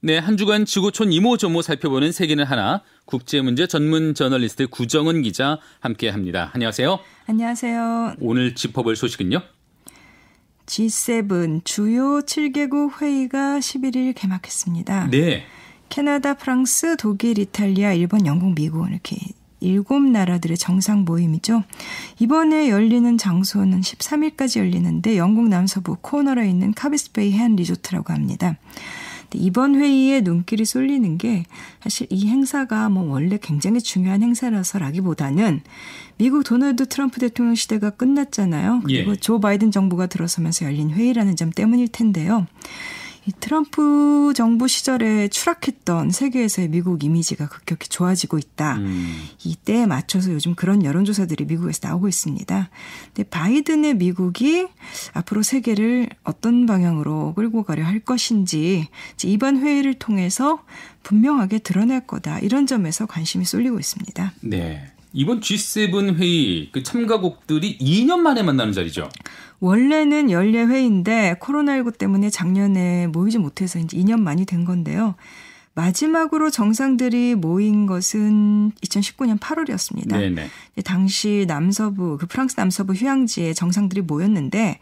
네, 한 주간 지구촌 이모저모 살펴보는 세계는 하나 국제문제 전문 저널리스트 구정은 기자 함께합니다. 안녕하세요. 안녕하세요. 오늘 짚어볼 소식은요? G7 주요 7개국 회의가 11일 개막했습니다. 네. 캐나다, 프랑스, 독일, 이탈리아, 일본, 영국, 미국 이렇게 일곱 나라들의 정상 모임이죠. 이번에 열리는 장소는 13일까지 열리는데 영국 남서부 코너에 있는 카비스베이 해안 리조트라고 합니다. 이번 회의에 눈길이 쏠리는 게 사실 이 행사가 뭐 원래 굉장히 중요한 행사라서라기보다는 미국 도널드 트럼프 대통령 시대가 끝났잖아요. 그리고 예. 조 바이든 정부가 들어서면서 열린 회의라는 점 때문일 텐데요. 이 트럼프 정부 시절에 추락했던 세계에서의 미국 이미지가 급격히 좋아지고 있다. 음. 이때에 맞춰서 요즘 그런 여론조사들이 미국에서 나오고 있습니다. 근데 바이든의 미국이 앞으로 세계를 어떤 방향으로 끌고 가려 할 것인지 이번 회의를 통해서 분명하게 드러낼 거다. 이런 점에서 관심이 쏠리고 있습니다. 네. 이번 G7 회의 그 참가국들이 2년 만에 만나는 자리죠. 원래는 연례 회의인데 코로나19 때문에 작년에 모이지 못해서 이제 2년 만이 된 건데요. 마지막으로 정상들이 모인 것은 2019년 8월이었습니다. 네네. 당시 남서부 그 프랑스 남서부 휴양지에 정상들이 모였는데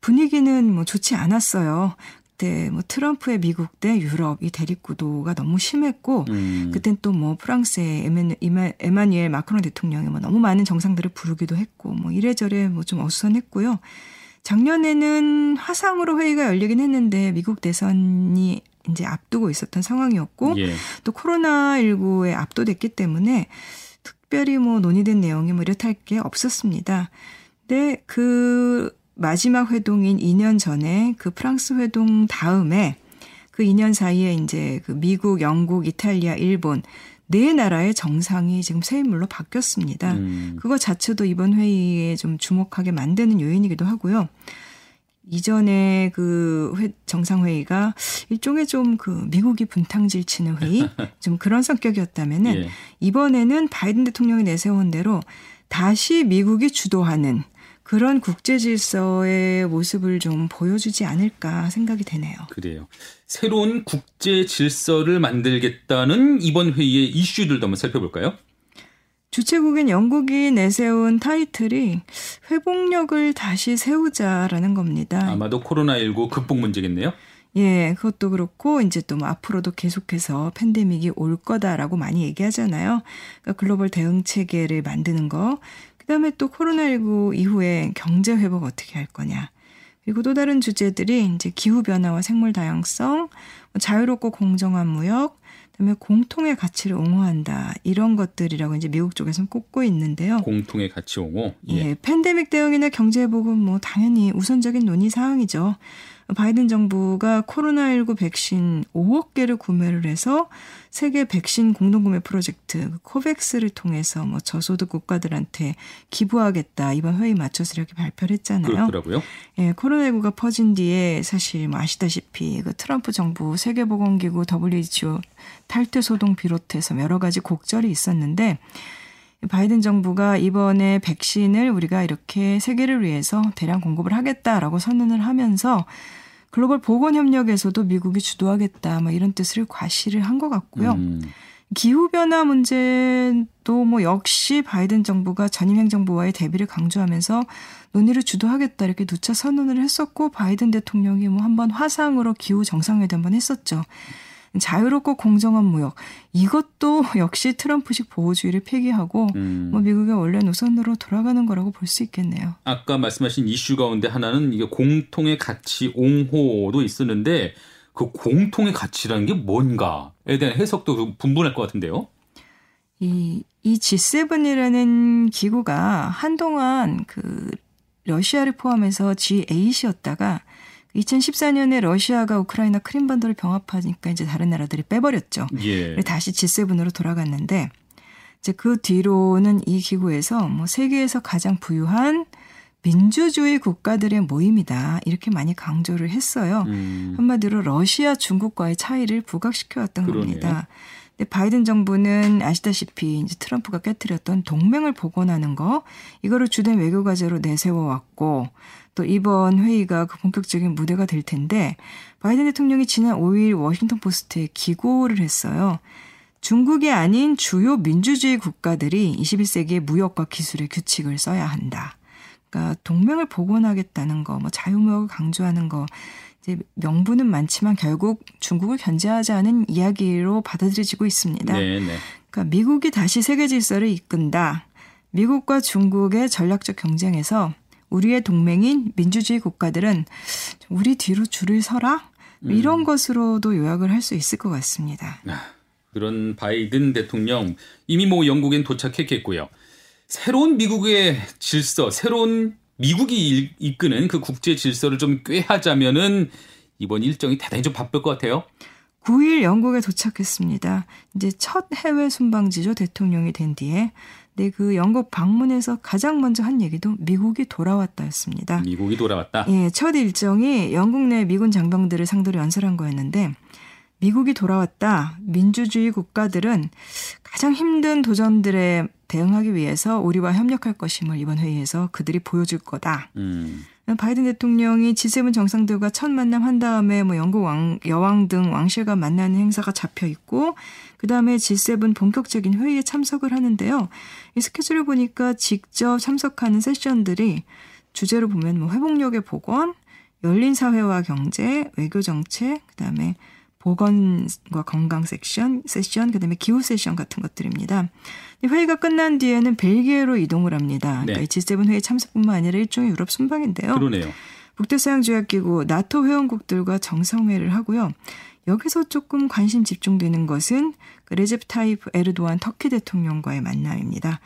분위기는 뭐 좋지 않았어요. 그때 뭐 트럼프의 미국 대 유럽 이 대립 구도가 너무 심했고 음. 그땐 또 뭐 프랑스의 에만, 에마니엘 마크롱 대통령이 뭐 너무 많은 정상들을 부르기도 했고 뭐 이래저래 뭐 좀 어수선했고요. 작년에는 화상으로 회의가 열리긴 했는데 미국 대선이 이제 앞두고 있었던 상황이었고 예. 또 코로나 19에 압도됐기 때문에 특별히 뭐 논의된 내용이 뭐 이렇다 할 게 없었습니다. 근데 그 마지막 회동인 2년 전에 그 프랑스 회동 다음에 그 2년 사이에 이제 그 미국, 영국, 이탈리아, 일본 네 나라의 정상이 지금 새 인물로 바뀌었습니다. 음. 그거 자체도 이번 회의에 좀 주목하게 만드는 요인이기도 하고요. 이전에 그 회, 정상회의가 일종의 좀 그 미국이 분탕질 치는 회의? 좀 그런 성격이었다면은 예. 이번에는 바이든 대통령이 내세운 대로 다시 미국이 주도하는 그런 국제 질서의 모습을 좀 보여주지 않을까 생각이 되네요. 그래요. 새로운 국제 질서를 만들겠다는 이번 회의의 이슈들도 한번 살펴볼까요? 주최국인 영국이 내세운 타이틀이 회복력을 다시 세우자라는 겁니다. 아마도 코로나19 극복 문제겠네요. 예, 그것도 그렇고 이제 또 뭐 앞으로도 계속해서 팬데믹이 올 거다라고 많이 얘기하잖아요. 그러니까 글로벌 대응 체계를 만드는 거, 그다음에 또 코로나19 이후에 경제 회복 어떻게 할 거냐. 그리고 또 다른 주제들이 이제 기후 변화와 생물 다양성, 뭐 자유롭고 공정한 무역, 그다음에 공통의 가치를 옹호한다 이런 것들이라고 이제 미국 쪽에서는 꼽고 있는데요. 공통의 가치 옹호. 예. 예, 팬데믹 대응이나 경제 회복은 뭐 당연히 우선적인 논의 사항이죠. 바이든 정부가 코로나19 백신 5억 개를 구매를 해서 세계 백신 공동구매 프로젝트 그 코백스를 통해서 뭐 저소득 국가들한테 기부하겠다 이번 회의 맞춰서 이렇게 발표를 했잖아요. 그렇더라고요. 예, 코로나19가 퍼진 뒤에 사실 뭐 아시다시피 그 트럼프 정부 세계보건기구 WHO 탈퇴 소동 비롯해서 여러 가지 곡절이 있었는데 바이든 정부가 이번에 백신을 우리가 이렇게 세계를 위해서 대량 공급을 하겠다라고 선언을 하면서 글로벌 보건 협력에서도 미국이 주도하겠다 뭐 이런 뜻을 과시를 한 것 같고요. 음. 기후 변화 문제도 뭐 역시 바이든 정부가 전임 행정부와의 대비를 강조하면서 논의를 주도하겠다 이렇게 누차 선언을 했었고 바이든 대통령이 뭐 한번 화상으로 기후 정상회담 한번 했었죠. 자유롭고 공정한 무역 이것도 역시 트럼프식 보호주의를 폐기하고 음. 뭐 미국의 원래 노선으로 돌아가는 거라고 볼 수 있겠네요. 아까 말씀하신 이슈 가운데 하나는 이게 공통의 가치 옹호도 있었는데 그 공통의 가치라는 게 뭔가에 대한 해석도 분분할 것 같은데요. 이, 이 G7이라는 기구가 한동안 그 러시아를 포함해서 G8이었다가 2014년에 러시아가 우크라이나 크림반도를 병합하니까 이제 다른 나라들이 빼버렸죠. 예. 다시 G7으로 돌아갔는데 이제 그 뒤로는 이 기구에서 뭐 세계에서 가장 부유한 민주주의 국가들의 모임이다. 이렇게 많이 강조를 했어요. 음. 한마디로 러시아, 중국과의 차이를 부각시켜왔던 그러네요. 겁니다. 근데 바이든 정부는 아시다시피 이제 트럼프가 깨뜨렸던 동맹을 복원하는 거 이거를 주된 외교 과제로 내세워 왔고 또 이번 회의가 그 본격적인 무대가 될 텐데 바이든 대통령이 지난 5일 워싱턴 포스트에 기고를 했어요. 중국이 아닌 주요 민주주의 국가들이 21세기의 무역과 기술의 규칙을 써야 한다. 그러니까 동맹을 복원하겠다는 거, 뭐 자유무역을 강조하는 거, 이제 명분은 많지만 결국 중국을 견제하자는 이야기로 받아들여지고 있습니다. 네, 네. 그러니까 미국이 다시 세계 질서를 이끈다. 미국과 중국의 전략적 경쟁에서 우리의 동맹인 민주주의 국가들은 우리 뒤로 줄을 서라? 이런 음. 것으로도 요약을 할 수 있을 것 같습니다. 아, 그런 바이든 대통령 이미 뭐 영국엔 도착했겠고요. 새로운 미국의 질서, 새로운 미국이 이끄는 그 국제 질서를 좀 꾀하자면은 이번 일정이 대단히 좀 바쁠 것 같아요. 9일 영국에 도착했습니다. 이제 첫 해외 순방지죠. 대통령이 된 뒤에. 네, 그 영국 방문에서 가장 먼저 한 얘기도 미국이 돌아왔다였습니다. 미국이 돌아왔다. 예, 첫 일정이 영국 내 미군 장병들을 상대로 연설한 거였는데 미국이 돌아왔다. 민주주의 국가들은 가장 힘든 도전들에 대응하기 위해서 우리와 협력할 것임을 이번 회의에서 그들이 보여줄 거다. 음. 바이든 대통령이 G7 정상들과 첫 만남 한 다음에 뭐 영국 왕, 여왕 등 왕실과 만나는 행사가 잡혀 있고 그 다음에 G7 본격적인 회의에 참석을 하는데요. 이 스케줄을 보니까 직접 참석하는 세션들이 주제로 보면 뭐 회복력의 복원, 열린 사회와 경제, 외교 정책, 그 다음에 보건과 건강 섹션, 세션, 그 다음에 기후 세션 같은 것들입니다. 회의가 끝난 뒤에는 벨기에로 이동을 합니다. 그러니까 네. G7 회의 참석뿐만 아니라 일종의 유럽 순방인데요. 그러네요. 북대서양조약기구 나토 회원국들과 정상회의를 하고요. 여기서 조금 관심 집중되는 것은 레제프 타이프 에르도안 터키 대통령과의 만남입니다.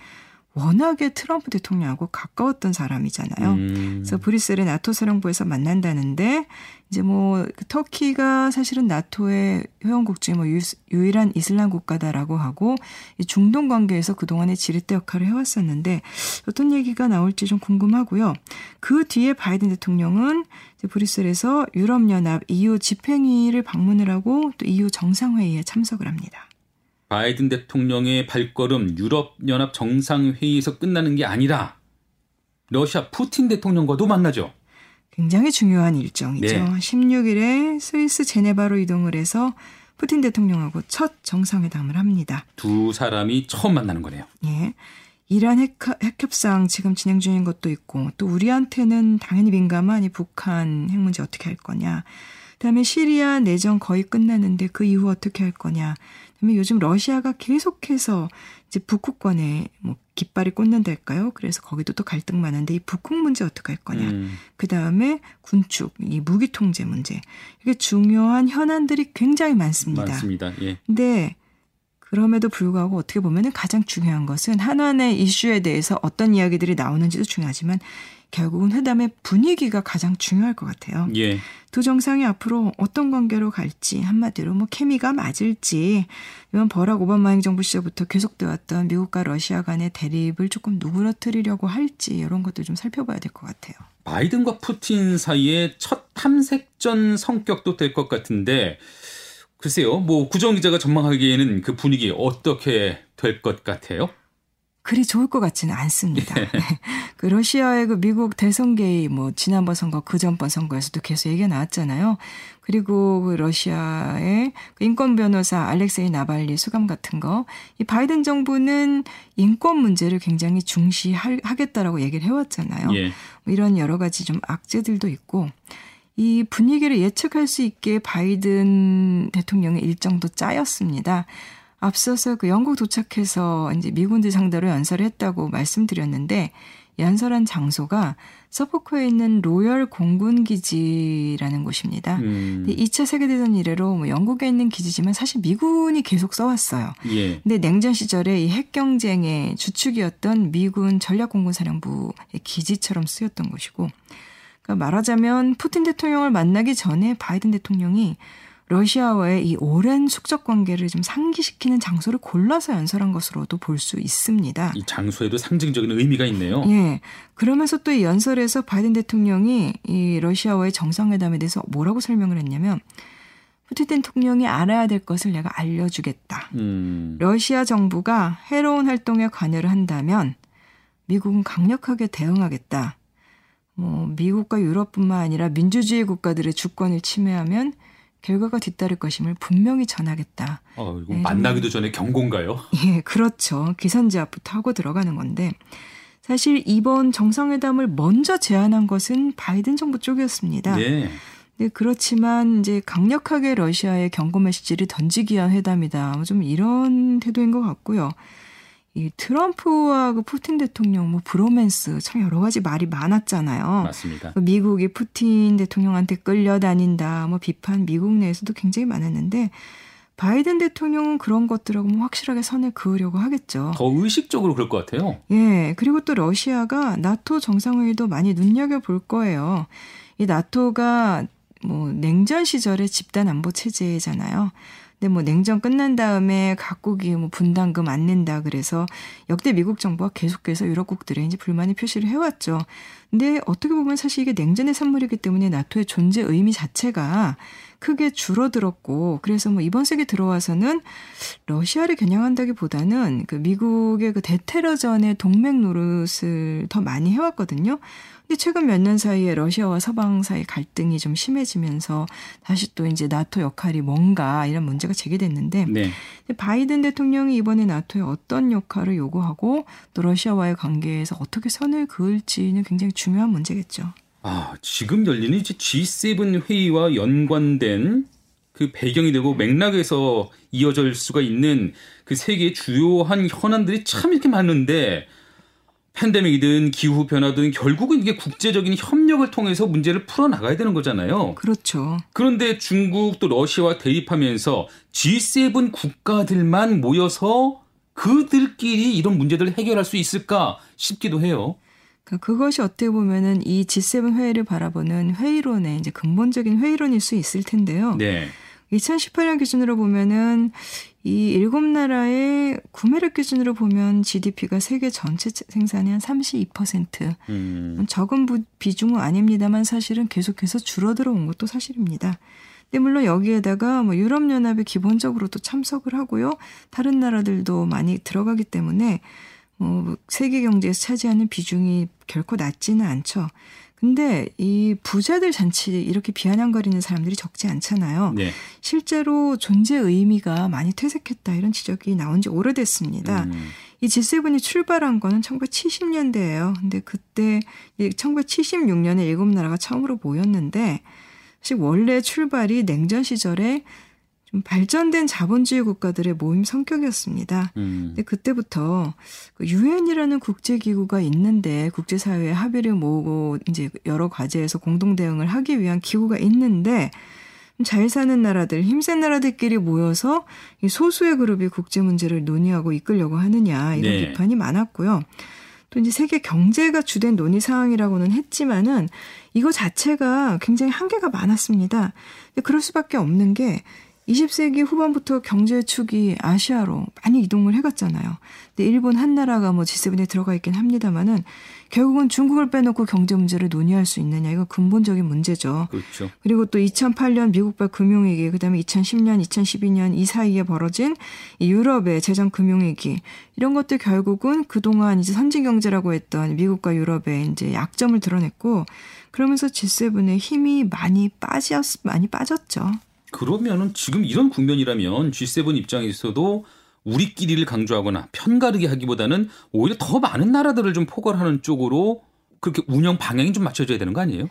워낙에 트럼프 대통령하고 가까웠던 사람이잖아요. 음. 그래서 브뤼셀의 나토 사령부에서 만난다는데 이제 뭐그 터키가 사실은 나토의 회원국 중에 뭐 유, 일한 이슬람 국가다라고 하고 이 중동 관계에서 그동안의 지렛대 역할을 해왔었는데 어떤 얘기가 나올지 좀 궁금하고요. 그 뒤에 바이든 대통령은 이제 브뤼셀에서 유럽연합 EU 집행위를 방문을 하고 또 EU 정상회의에 참석을 합니다. 바이든 대통령의 발걸음 유럽연합 정상회의에서 끝나는 게 아니라 러시아 푸틴 대통령과도 만나죠. 굉장히 중요한 일정이죠. 네. 16일에 스위스 제네바로 이동을 해서 푸틴 대통령하고 첫 정상회담을 합니다. 두 사람이 처음 만나는 거네요. 예. 이란 핵, 핵협상 지금 진행 중인 것도 있고 또 우리한테는 당연히 민감한 이 북한 핵 문제 어떻게 할 거냐. 그다음에 시리아 내전 거의 끝났는데 그 이후 어떻게 할 거냐. 그다음에 요즘 러시아가 계속해서 이제 북극권에 뭐 깃발이 꽂는달까요? 그래서 거기도 또 갈등 많은데 이 북극 문제 어떻게 할 거냐. 음. 그 다음에 군축, 이 무기 통제 문제. 이게 중요한 현안들이 굉장히 많습니다. 많습니다. 예. 근데 그럼에도 불구하고 어떻게 보면은 가장 중요한 것은 한안의 이슈에 대해서 어떤 이야기들이 나오는지도 중요하지만 결국은 회담의 분위기가 가장 중요할 것 같아요. 예. 두 정상이 앞으로 어떤 관계로 갈지 한마디로 뭐 케미가 맞을지 이번 버락 오바마 행정부 시절부터 계속돼 왔던 미국과 러시아 간의 대립을 조금 누그러뜨리려고 할지 이런 것도 좀 살펴봐야 될 것 같아요. 바이든과 푸틴 사이의 첫 탐색전 성격도 될 것 같은데 글쎄요, 뭐 구정 기자가 전망하기에는 그 분위기 어떻게 될 것 같아요? 그리 좋을 것 같지는 않습니다. 예. 그 러시아의 그 미국 대선 개입, 뭐 지난번 선거, 그 전번 선거에서도 계속 얘기가 나왔잖아요. 그리고 그 러시아의 그 인권 변호사 알렉세이 나발리 수감 같은 거, 이 바이든 정부는 인권 문제를 굉장히 중시하겠다라고 얘기를 해왔잖아요. 예. 뭐 이런 여러 가지 좀 악재들도 있고. 이 분위기를 예측할 수 있게 바이든 대통령의 일정도 짜였습니다. 앞서서 그 영국 도착해서 이제 미군들 상대로 연설을 했다고 말씀드렸는데 연설한 장소가 서포크에 있는 로열 공군 기지라는 곳입니다. 음. 2차 세계대전 이래로 뭐 영국에 있는 기지지만 사실 미군이 계속 써왔어요. 예. 근데 냉전 시절에 이 핵 경쟁의 주축이었던 미군 전략공군사령부의 기지처럼 쓰였던 곳이고, 그러니까 말하자면 푸틴 대통령을 만나기 전에 바이든 대통령이 러시아와의 이 오랜 숙적 관계를 좀 상기시키는 장소를 골라서 연설한 것으로도 볼 수 있습니다. 이 장소에도 상징적인 의미가 있네요. 예. 그러면서 또 이 연설에서 바이든 대통령이 이 러시아와의 정상회담에 대해서 뭐라고 설명을 했냐면 푸틴 대통령이 알아야 될 것을 내가 알려주겠다. 음. 러시아 정부가 해로운 활동에 관여를 한다면 미국은 강력하게 대응하겠다. 뭐 미국과 유럽뿐만 아니라 민주주의 국가들의 주권을 침해하면 결과가 뒤따를 것임을 분명히 전하겠다. 어, 네, 만나기도 전에 경고인가요? 예, 그렇죠. 기선제압부터 하고 들어가는 건데 사실 이번 정상회담을 먼저 제안한 것은 바이든 정부 쪽이었습니다. 네. 네, 그렇지만 이제 강력하게 러시아에 경고 메시지를 던지기 위한 회담이다. 뭐좀 이런 태도인 것 같고요. 이 트럼프와 그 푸틴 대통령 뭐 브로맨스 참 여러 가지 말이 많았잖아요. 맞습니다. 그 미국이 푸틴 대통령한테 끌려다닌다. 뭐 비판 미국 내에서도 굉장히 많았는데 바이든 대통령은 그런 것들하고 뭐 확실하게 선을 그으려고 하겠죠. 더 의식적으로 그럴 것 같아요. 예. 그리고 또 러시아가 나토 정상회의도 많이 눈여겨 볼 거예요. 이 나토가 뭐 냉전 시절의 집단 안보 체제잖아요. 근데 뭐 냉전 끝난 다음에 각국이 뭐 분담금 안 낸다 그래서 역대 미국 정부가 계속해서 유럽국들에 이제 불만의 표시를 해왔죠. 근데 어떻게 보면 사실 이게 냉전의 산물이기 때문에 나토의 존재 의미 자체가 크게 줄어들었고 그래서 뭐 이번 세기 들어와서는 러시아를 겨냥한다기보다는 그 미국의 그 대테러전의 동맹 노릇을 더 많이 해왔거든요. 최근 몇 년 사이에 러시아와 서방 사이 갈등이 좀 심해지면서 다시 또 이제 나토 역할이 뭔가 이런 문제가 제기됐는데 네. 바이든 대통령이 이번에 나토에 어떤 역할을 요구하고 또 러시아와의 관계에서 어떻게 선을 그을지는 굉장히 중요한 문제겠죠. 아, 지금 열리는 이제 G7 회의와 연관된 그 배경이 되고 맥락에서 이어질 수가 있는 그 세계의 주요한 현안들이 참 이렇게 많은데 팬데믹이든 기후 변화든 결국은 이게 국제적인 협력을 통해서 문제를 풀어 나가야 되는 거잖아요. 그렇죠. 그런데 중국 또 러시아와 대립하면서 G7 국가들만 모여서 그들끼리 이런 문제들을 해결할 수 있을까 싶기도 해요. 그러니까 그것이 어떻게 보면은 이 G7 회의를 바라보는 회의론의 이제 근본적인 회의론일 수 있을 텐데요. 네. 2018년 기준으로 보면은 이 일곱 나라의 구매력 기준으로 보면 GDP가 세계 전체 생산의 한 32%. 음. 적은 비중은 아닙니다만 사실은 계속해서 줄어들어 온 것도 사실입니다. 근데 물론 여기에다가 뭐 유럽연합이 기본적으로 또 참석을 하고요. 다른 나라들도 많이 들어가기 때문에 뭐 세계 경제에서 차지하는 비중이 결코 낮지는 않죠. 근데 이 부자들 잔치 이렇게 비아냥거리는 사람들이 적지 않잖아요. 네. 실제로 존재 의미가 많이 퇴색했다 이런 지적이 나온 지 오래됐습니다. 음. 이 G7이 출발한 거는 1970년대예요. 근데 그때 1976년에 일곱 나라가 처음으로 모였는데 사실 원래 출발이 냉전 시절에 좀 발전된 자본주의 국가들의 모임 성격이었습니다. 음. 근데 그때부터 그 유엔이라는 국제 기구가 있는데 국제 사회의 합의를 모으고 이제 여러 과제에서 공동 대응을 하기 위한 기구가 있는데 잘 사는 나라들, 힘센 나라들끼리 모여서 이 소수의 그룹이 국제 문제를 논의하고 이끌려고 하느냐 이런 네. 비판이 많았고요. 또 이제 세계 경제가 주된 논의 사항이라고는 했지만은 이거 자체가 굉장히 한계가 많았습니다. 그럴 수밖에 없는 게 20세기 후반부터 경제 축이 아시아로 많이 이동을 해갔잖아요. 근데 일본 한 나라가 뭐 G7에 들어가 있긴 합니다만은 결국은 중국을 빼놓고 경제 문제를 논의할 수 있느냐 이거 근본적인 문제죠. 그렇죠. 그리고 또 2008년 미국발 금융위기, 그다음에 2010년, 2012년 이 사이에 벌어진 이 유럽의 재정 금융위기 이런 것들 결국은 그동안 이제 선진 경제라고 했던 미국과 유럽의 이제 약점을 드러냈고 그러면서 G7의 힘이 많이 빠졌 많이 빠졌죠. 그러면은 지금 이런 국면이라면 G7 입장에서도 우리끼리를 강조하거나 편가르기 하기보다는 오히려 더 많은 나라들을 좀 포괄하는 쪽으로 그렇게 운영 방향이 좀 맞춰져야 되는 거 아니에요?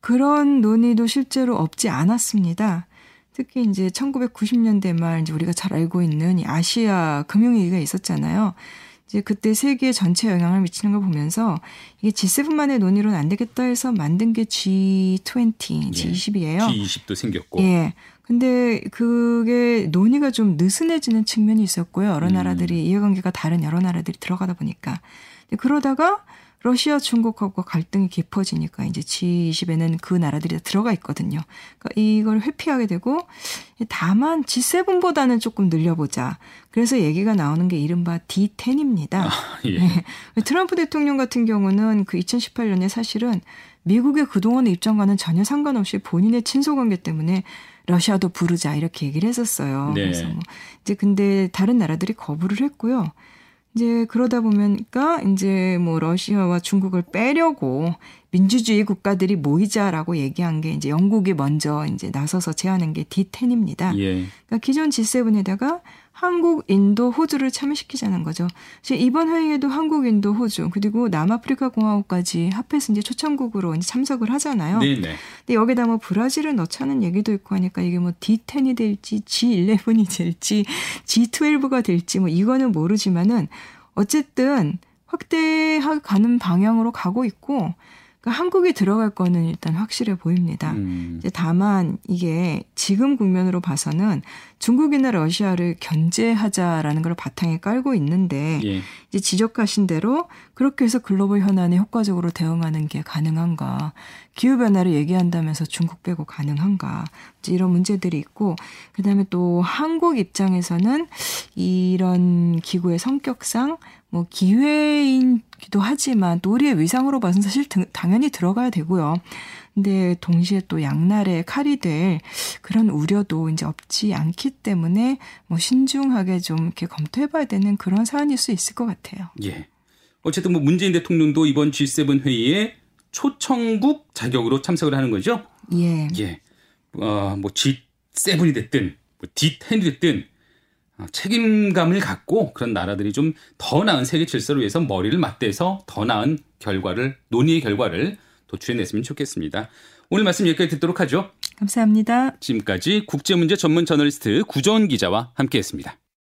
그런 논의도 실제로 없지 않았습니다. 특히 이제 1990년대 말 이제 우리가 잘 알고 있는 이 아시아 금융위기가 있었잖아요. 이제 그때 세계 전체 영향을 미치는 걸 보면서 이게 G7만의 논의로는 안 되겠다 해서 만든 게 G20, G20이에요. G20도 생겼고. 예. 근데 그게 논의가 좀 느슨해지는 측면이 있었고요. 여러 음. 나라들이 이해관계가 다른 여러 나라들이 들어가다 보니까. 그러다가 러시아, 중국하고 갈등이 깊어지니까 이제 G20에는 그 나라들이 다 들어가 있거든요. 그러니까 이걸 회피하게 되고 다만 G7보다는 조금 늘려보자. 그래서 얘기가 나오는 게 이른바 D10입니다. 아, 예. 네. 트럼프 대통령 같은 경우는 그 2018년에 사실은 미국의 그동안의 입장과는 전혀 상관없이 본인의 친소 관계 때문에 러시아도 부르자 이렇게 얘기를 했었어요. 네. 그래서 뭐 이제 근데 다른 나라들이 거부를 했고요. 이제 그러다 보면까 이제 뭐 러시아와 중국을 빼려고 민주주의 국가들이 모이자라고 얘기한 게 이제 영국이 먼저 이제 나서서 제안한 게 D10입니다. 예. 그러니까 기존 G7에다가 한국, 인도, 호주를 참여시키자는 거죠. 이번 회의에도 한국, 인도, 호주 그리고 남아프리카 공화국까지 합해서 이제 초청국으로 이제 참석을 하잖아요. 네네. 근데 여기다 뭐 브라질을 넣자는 얘기도 있고 하니까 이게 뭐 D10이 될지 G11이 될지 G12가 될지 뭐 이거는 모르지만은 어쨌든 확대해 가는 방향으로 가고 있고 그러니까 한국이 들어갈 거는 일단 확실해 보입니다. 음. 이제 다만 이게 지금 국면으로 봐서는 중국이나 러시아를 견제하자라는 걸 바탕에 깔고 있는데 예. 이제 지적하신 대로 그렇게 해서 글로벌 현안에 효과적으로 대응하는 게 가능한가? 기후 변화를 얘기한다면서 중국 빼고 가능한가? 이제 이런 문제들이 있고 그다음에 또 한국 입장에서는 이런 기구의 성격상 뭐 기회인기도 하지만 또 우리의 위상으로 봐서는 사실 당연히 들어가야 되고요. 근데 동시에 또 양날의 칼이 될 그런 우려도 이제 없지 않기 때문에 뭐 신중하게 좀 이렇게 검토해봐야 되는 그런 사안일 수 있을 것 같아요. 예. 어쨌든 뭐 문재인 대통령도 이번 G7 회의에 초청국 자격으로 참석을 하는 거죠? 예. 예. 어, 뭐 G7이 됐든 뭐 D10이 됐든 어, 책임감을 갖고 그런 나라들이 좀 더 나은 세계 질서를 위해서 머리를 맞대서 더 나은 결과를 논의의 결과를 도출해냈으면 좋겠습니다. 오늘 말씀 여기까지 듣도록 하죠. 감사합니다. 지금까지 국제문제 전문 저널리스트 구정은 기자와 함께했습니다.